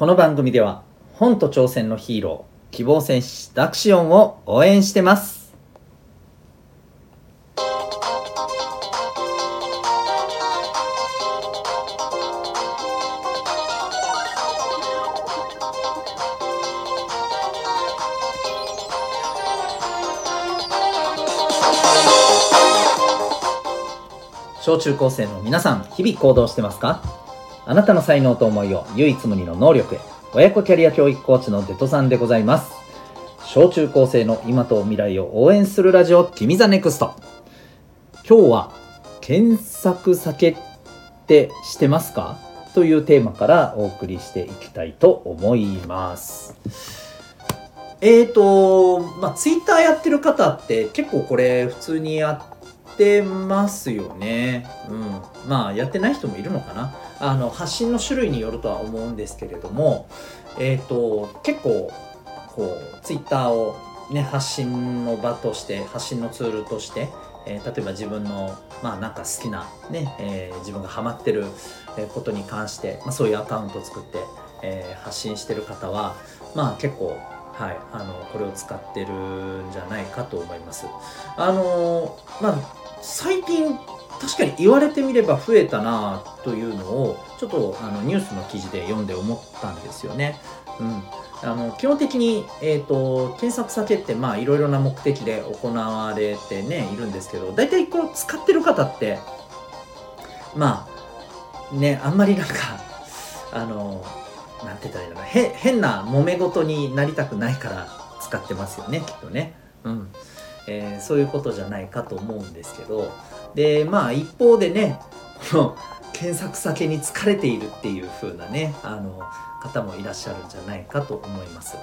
この番組では本と挑戦のヒーロー希望戦士ダクシオンを応援してます。小中高生の皆さん日々行動してますか？あなたの才能と思いを唯一無二の能力へ親子キャリア教育コーチのデトさんでございます。小中高生の今と未来を応援するラジオ君ザネクスト。今日は検索避けってしてますか？というテーマからお送りしていきたいと思います。えーと、まあ、ツイッターやってる方って結構これ普通にやっててますよね。うん。まあ、やってない人もいるのかな。あの、発信の種類によるとは思うんですけれども、えっ、ー、と、結構、こう、ツイッターをね、発信の場として、発信のツールとして、えー、例えば自分の、まあなんか好きなね、えー、自分がハマってることに関して、まあそういうアカウントを作って、えー、発信してる方は、まあ結構、はい、あのこれを使ってるんじゃないかと思います。あのまあ最近確かに言われてみれば増えたなというのをちょっとあのニュースの記事で読んで思ったんですよね。うん、あの基本的に、えーと、検索先っていろいろな目的で行われてねいるんですけど大体この使ってる方ってまあねあんまりなんかあのなんて言ったらいいのか変な揉め事になりたくないから使ってますよねきっとね。うんえー、そういうことじゃないかと思うんですけどでまあ一方でねこの検索先に疲れているっていう風なねあの方もいらっしゃるんじゃないかと思います。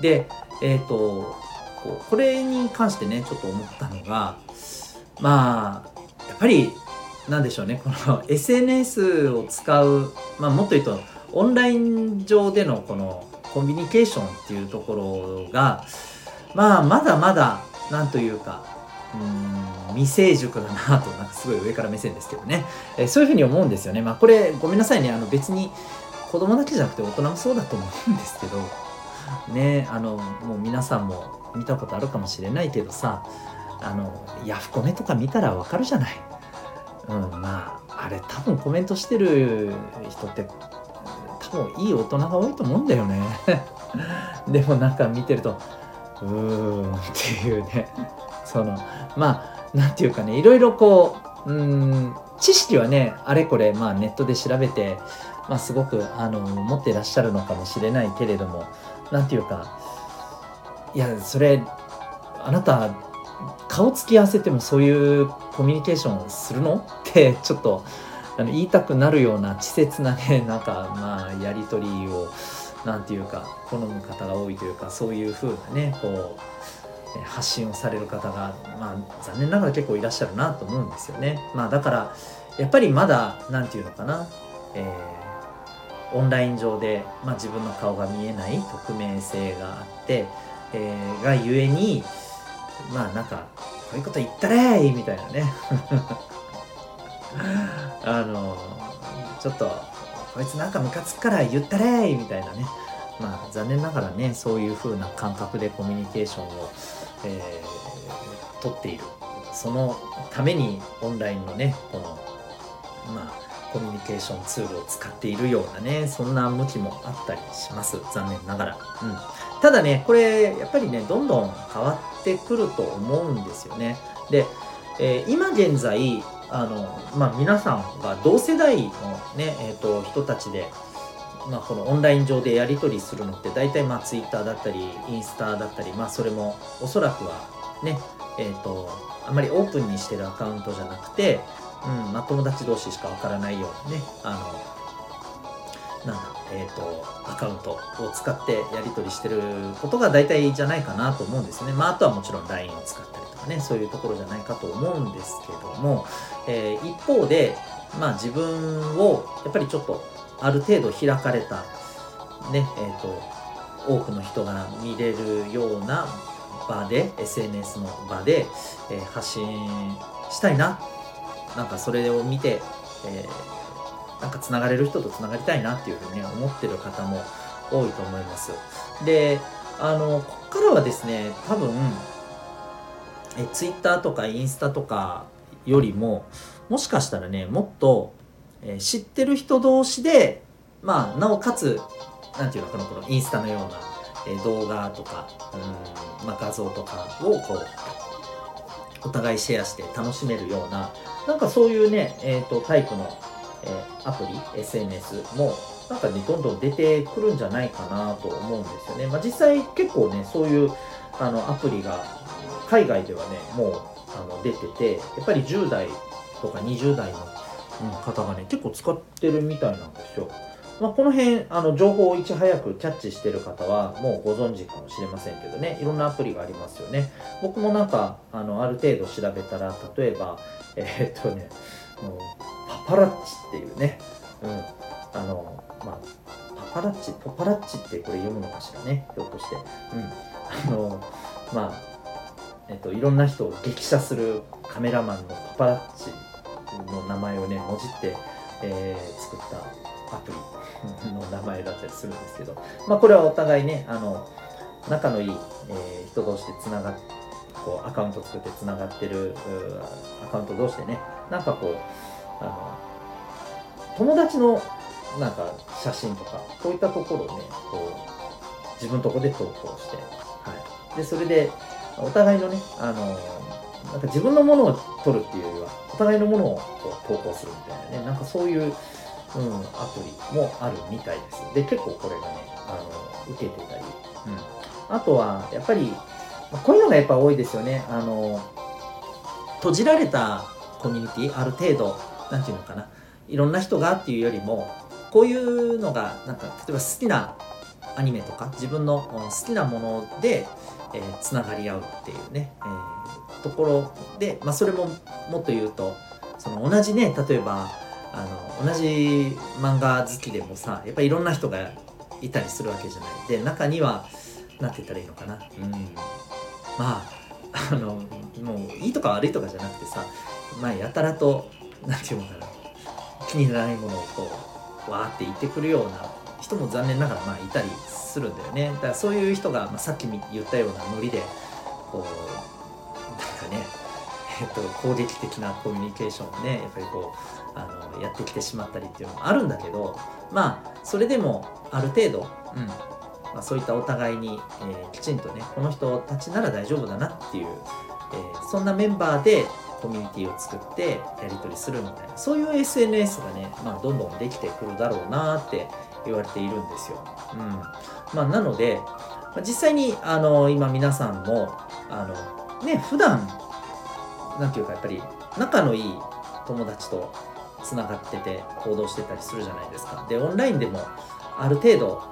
でえっ、ー、とこれに関してねちょっと思ったのがまあやっぱりなんでしょうねこの SNS を使う、まあ、もっと言うとオンライン上でのこのコミュニケーションっていうところがまあまだまだなんというかうん未成熟だなとなんかすごい上から目線ですけどね、えー、そういうふうに思うんですよね。まあこれごめんなさいね。あの別に子供だけじゃなくて大人もそうだと思うんですけどねあのもう皆さんも見たことあるかもしれないけどさあのヤフコメとか見たらわかるじゃない。うん、まああれ多分コメントしてる人って多分いい大人が多いと思うんだよね。でもなんか見てるとうーんっていうね。そのまあなんていうかねいろいろこううん知識はねあれこれ、まあ、ネットで調べて、まあ、すごくあの持ってらっしゃるのかもしれないけれどもなんていうかいやそれあなた顔つき合わせてもそういうコミュニケーションするの？ってちょっとあの言いたくなるような稚拙なねなんかまあやり取りを何て言うか好む方が多いというかそういう風なねこう発信をされる方が、まあ、残念ながら結構いらっしゃるなと思うんですよね。まあ、だからやっぱりまだ何て言うのかな、えー、オンライン上で、まあ、自分の顔が見えない匿名性があって、えー、がゆえにまあなんかこういうこと言ったれみたいなね あのちょっとこいつなんかムカつくから言ったれみたいなね。まあ残念ながらねそういう風な感覚でコミュニケーションを、えー、取っている。そのためにオンラインのねこのまあコミュニケーションツールを使っているようなねそんな向きもあったりします。残念ながら、うん、ただねこれやっぱりねどんどん変わってくると思うんですよね。で、えー、今現在あの、まあ、皆さんが同世代のね、えーと、人たちで、まあ、このオンライン上でやり取りするのって大体まあ Twitter だったりインスタだったり、まあ、それもおそらくはね、えーと、あまりオープンにしてるアカウントじゃなくて、うんまあ、友達同士しかわからないようなねあのなんだえーと、アカウントを使ってやり取りしてることが大体じゃないかなと思うんですね。まあ、あとはもちろん LINE を使ったりとかねそういうところじゃないかと思うんですけども、えー、一方で、まあ、自分をやっぱりちょっとある程度開かれた、ねえーと、多くの人が見れるような場で SNS の場で、えー、発信したいななんかそれを見て、えー、なんかつながれる人とつながりたいなっていうふうに思ってる方も多いと思います。であのここからはですね多分えツイッターとかインスタとかよりももしかしたらねもっと、え知ってる人同士でまあなおかつ何て言うのかなこのインスタのような、え動画とかうん、まあ、画像とかをこうお互いシェアして楽しめるようななんかそういうね、えーと、タイプの、え、アプリ SNS もなんかねどんどん出てくるんじゃないかなと思うんですよね、まあ、実際結構ねそういうあのアプリが海外ではねもうあの出ててやっぱり10代とか20代の、方がね結構使ってるみたいなんですよ。まあ、この辺あの情報をいち早くキャッチしてる方はもうご存知かもしれませんけどね。いろんなアプリがありますよね。僕もなんかあのある程度調べたら例えばえー、っとねパラッチっていうね、うん、あのまあパパラッチパパラッチってこれ読むのかしらね。ひょっとして、うん、あのまあえっと、いろんな人を激写するカメラマンのパパラッチの名前をねもじって、えー、作ったアプリの名前だったりするんですけど、まあ、これはお互いねあの仲のいい、えー、人同士でつながこうアカウント作ってつながってるアカウント同士でねなんかこうあの友達のなんか写真とかこういったところをねこう自分のとこで投稿して、はい、でそれでお互いのねあのなんか自分のものを撮るっていうよりはお互いのものをこう投稿するみたいなねなんかそういううん、アプリもあるみたいです。で、結構これがね、あの、受けてたり。うん。あとは、やっぱり、こういうのがやっぱ多いですよね。あの、閉じられたコミュニティ、ある程度、なんていうのかな。いろんな人がっていうよりも、こういうのが、なんか、例えば好きなアニメとか、自分の好きなもので、えー、つながり合うっていうね、えー、ところで、まあ、それももっと言うと、その同じね、例えば、あの同じ漫画好きでもさやっぱりいろんな人がいたりするわけじゃない。で中には何て言ったらいいのかな。うん。まああのもういいとか悪いとかじゃなくてさまあやたらと何て言うのかな気にならないものをこうわーって言ってくるような人も残念ながらまあいたりするんだよね。だからそういう人が、まあ、さっき言ったようなノリでこうなんかね えっと、攻撃的なコミュニケーションをねやっぱりこうあのやってきてしまったりっていうのもあるんだけどまあそれでもある程度、うんまあ、そういったお互いに、えー、きちんとねこの人たちなら大丈夫だなっていう、えー、そんなメンバーでコミュニティを作ってやり取りするみたいなそういう SNS がね、まあ、どんどんできてくるだろうなって言われているんですよ。うん。まあ、なので、実際にあの今皆さんもあのね普段なんていうかやっぱり仲のいい友達とつながってて行動してたりするじゃないですか。でオンラインでもある程度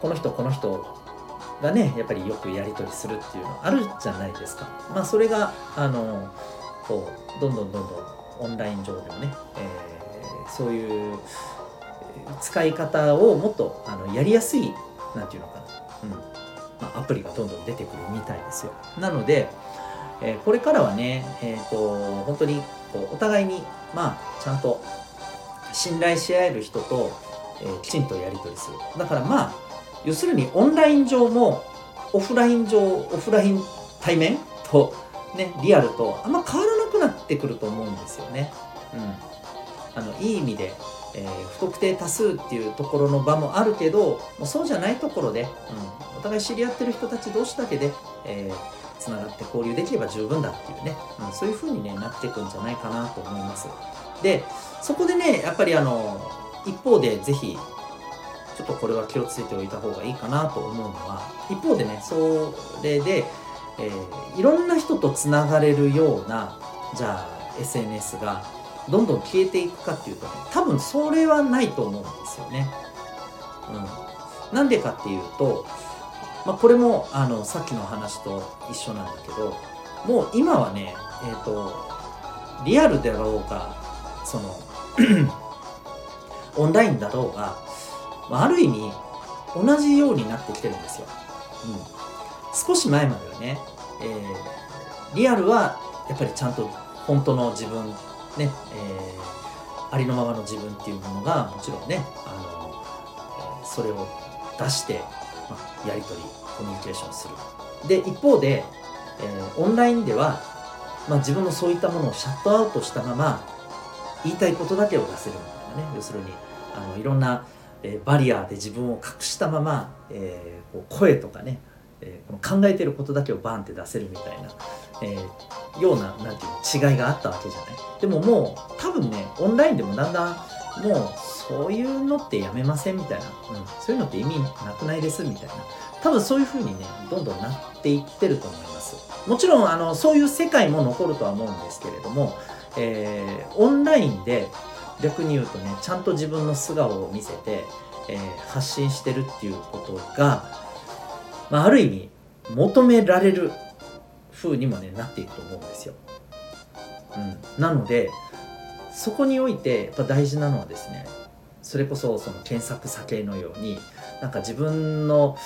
この人この人がねやっぱりよくやり取りするっていうのあるじゃないですか。まあそれがあのこうどんどんどんどんオンライン上でもね、えー、そういう使い方をもっとあのやりやすいなんていうのかな、うん。まあ、アプリがどんどん出てくるみたいですよ。なので、えー、これからはね、えーと本当にこうお互いにまあちゃんと信頼し合える人と、えー、きちんとやり取りする。だからまあ要するにオンライン上もオフライン上オフライン対面とねリアルとあんま変わらなくなってくると思うんですよね。うん、あのいい意味で、えー、不特定多数っていうところの場もあるけどもうそうじゃないところで、うん、お互い知り合ってる人たち同士だけで、えーつながって交流できれば十分だっていうね、うん、そういう風にねなっていくんじゃないかなと思います。でそこでねやっぱりあの一方でぜひちょっとこれは気をつけておいた方がいいかなと思うのは一方でねそれで、えー、いろんな人とつながれるようなじゃあ SNS がどんどん消えていくかっていうとね多分それはないと思うんですよね。うん、なんでかっていうとまあ、これもあのさっきの話と一緒なんだけどもう今はねえ、ー、とリアルであろうがその オンラインだろうが、まあ、ある意味同じようになってきてるんですよ。うん、少し前まではね、えー、リアルはやっぱりちゃんと本当の自分ね、えー、ありのままの自分っていうものがもちろんねあの、それを出して、まあ、やり取りコミュニケーションする。で一方で、えー、オンラインでは、まあ、自分のそういったものをシャットアウトしたまま言いたいことだけを出せるみたいなね要するにあのいろんな、えー、バリアで自分を隠したまま、えー、こう声とかね、えー、この考えてることだけをバンって出せるみたいな、えー、ようななんていう違いがあったわけじゃない。でももう多分ねオンラインでもだんだんもうそういうのってやめませんみたいな、うん、そういうのって意味なくないですみたいな。多分そういうふうにねどんどんなっていってると思います。もちろんあのそういう世界も残るとは思うんですけれども、えー、オンラインで逆に言うとねちゃんと自分の素顔を見せて、えー、発信してるっていうことが、まあ、ある意味求められる風にもねなっていくと思うんですよ。うん、なのでそこにおいてやっぱ大事なのはですねそれこそその検索酒のようになんか自分の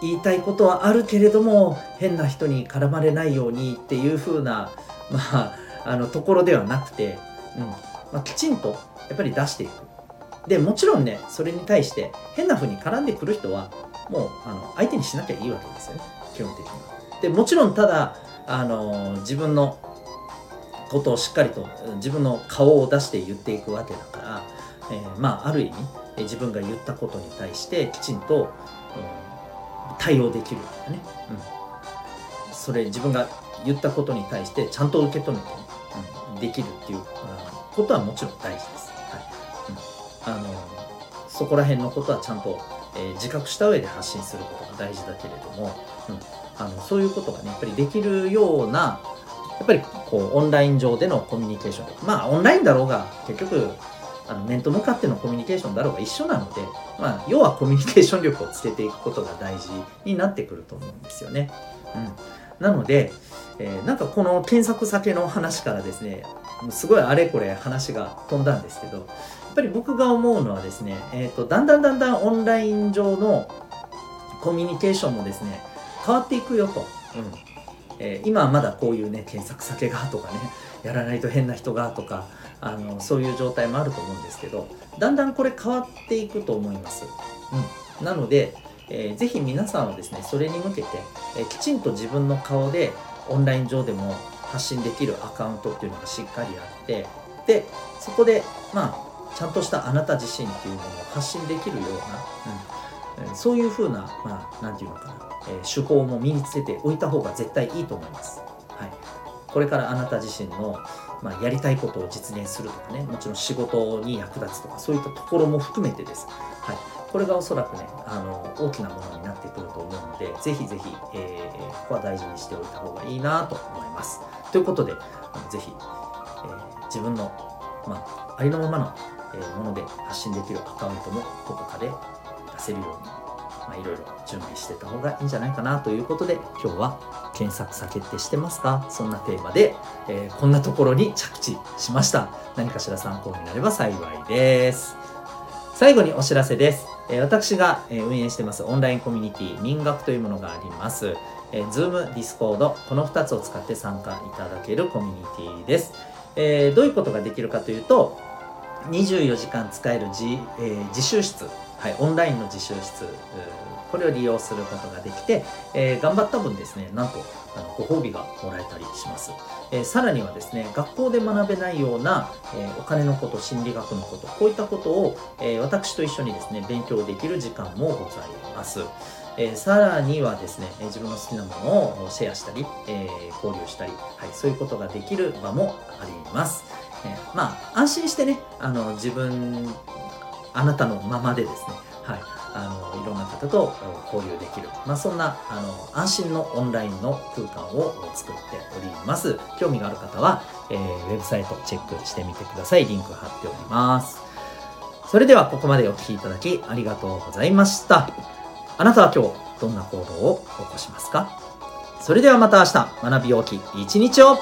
言いたいことはあるけれども変な人に絡まれないようにっていう風なまああのところではなくて、うん。まあ、きちんとやっぱり出していく。でもちろんねそれに対して変な風に絡んでくる人はもうあの相手にしなきゃいいわけですよね。基本的には。でもちろんただあの自分のことをしっかりと自分の顔を出して言っていくわけだから、えー、まあある意味自分が言ったことに対してきちんと、うん、対応できるね、うん、それ自分が言ったことに対してちゃんと受け止めて、うん、できるっていう、ことはもちろん大事です。はい。うん、あのそこら辺のことはちゃんと、え、自覚した上で発信することが大事だけれども、うん、あのそういうことがねやっぱりできるようなやっぱりこうオンライン上でのコミュニケーションとかまあオンラインだろうが結局あの面と向かってのコミュニケーションだろうが一緒なので、まあ、要はコミュニケーション力をつけていくことが大事になってくると思うんですよね。うん、なので、えー、なんかこの検索先の話からですねすごいあれこれ話が飛んだんですけどっぱり僕が思うのはですね、えーと、だんだんだんだんオンライン上のコミュニケーションもですね変わっていくよと。うん。えー、今はまだこういうね検索先がとかねやらないと変な人がとかあのそういう状態もあると思うんですけどだんだんこれ変わっていくと思います、うん、なので、えー、ぜひ皆さんはですねそれに向けて、えー、きちんと自分の顔でオンライン上でも発信できるアカウントっていうのがしっかりあってでそこでまあちゃんとしたあなた自身っていうのを発信できるような、うん、そういうふうな、まあ、ていうのかな、えー、手法も身につけておいた方が絶対いいと思います。はい、これからあなた自身のまあ、やりたいことを実現するとかねもちろん仕事に役立つとかそういったところも含めてです、はい、これがおそらくねあの大きなものになってくると思うのでぜひぜひ、えー、ここは大事にしておいた方がいいなと思います。ということであのぜひ、えー、自分の、まあ、ありのままの、え、もので発信できるアカウントもどこかで出せるようにまあ、いろいろ準備してた方がいいんじゃないかなということで今日は検索先ってしてますか？そんなテーマで、えー、こんなところに着地しました。何かしら参考になれば幸いです。最後にお知らせです、私が運営してますオンラインコミュニティ民学というものがあります。えー、Zoom、Discord この2つを使って参加いただけるコミュニティです、どういうことができるかというと24時間使える自,、えー、自習室はい、オンラインの自習室、これを利用することができて、えー、頑張った分ですね、なんとあのご褒美がもらえたりします。えー、さらにはですね、学校で学べないような、えー、お金のこと、心理学のこと、こういったことを、え私と一緒にですね、勉強できる時間もございます。えー、さらにはですね、え自分の好きなものをシェアしたり、えー、交流したり、はい、そういうことができる場もあります。えー、まあ、安心してね、あの自分あなたのままでですね、はい、あのいろんな方と交流できる、まあ、そんなあの安心のオンラインの空間を作っております。興味がある方は、えー、ウェブサイトチェックしてみてください。リンク貼っております。それではここまでお聴きいただきありがとうございました。あなたは今日どんな行動を起こしますか？それではまた明日学び大きい一日を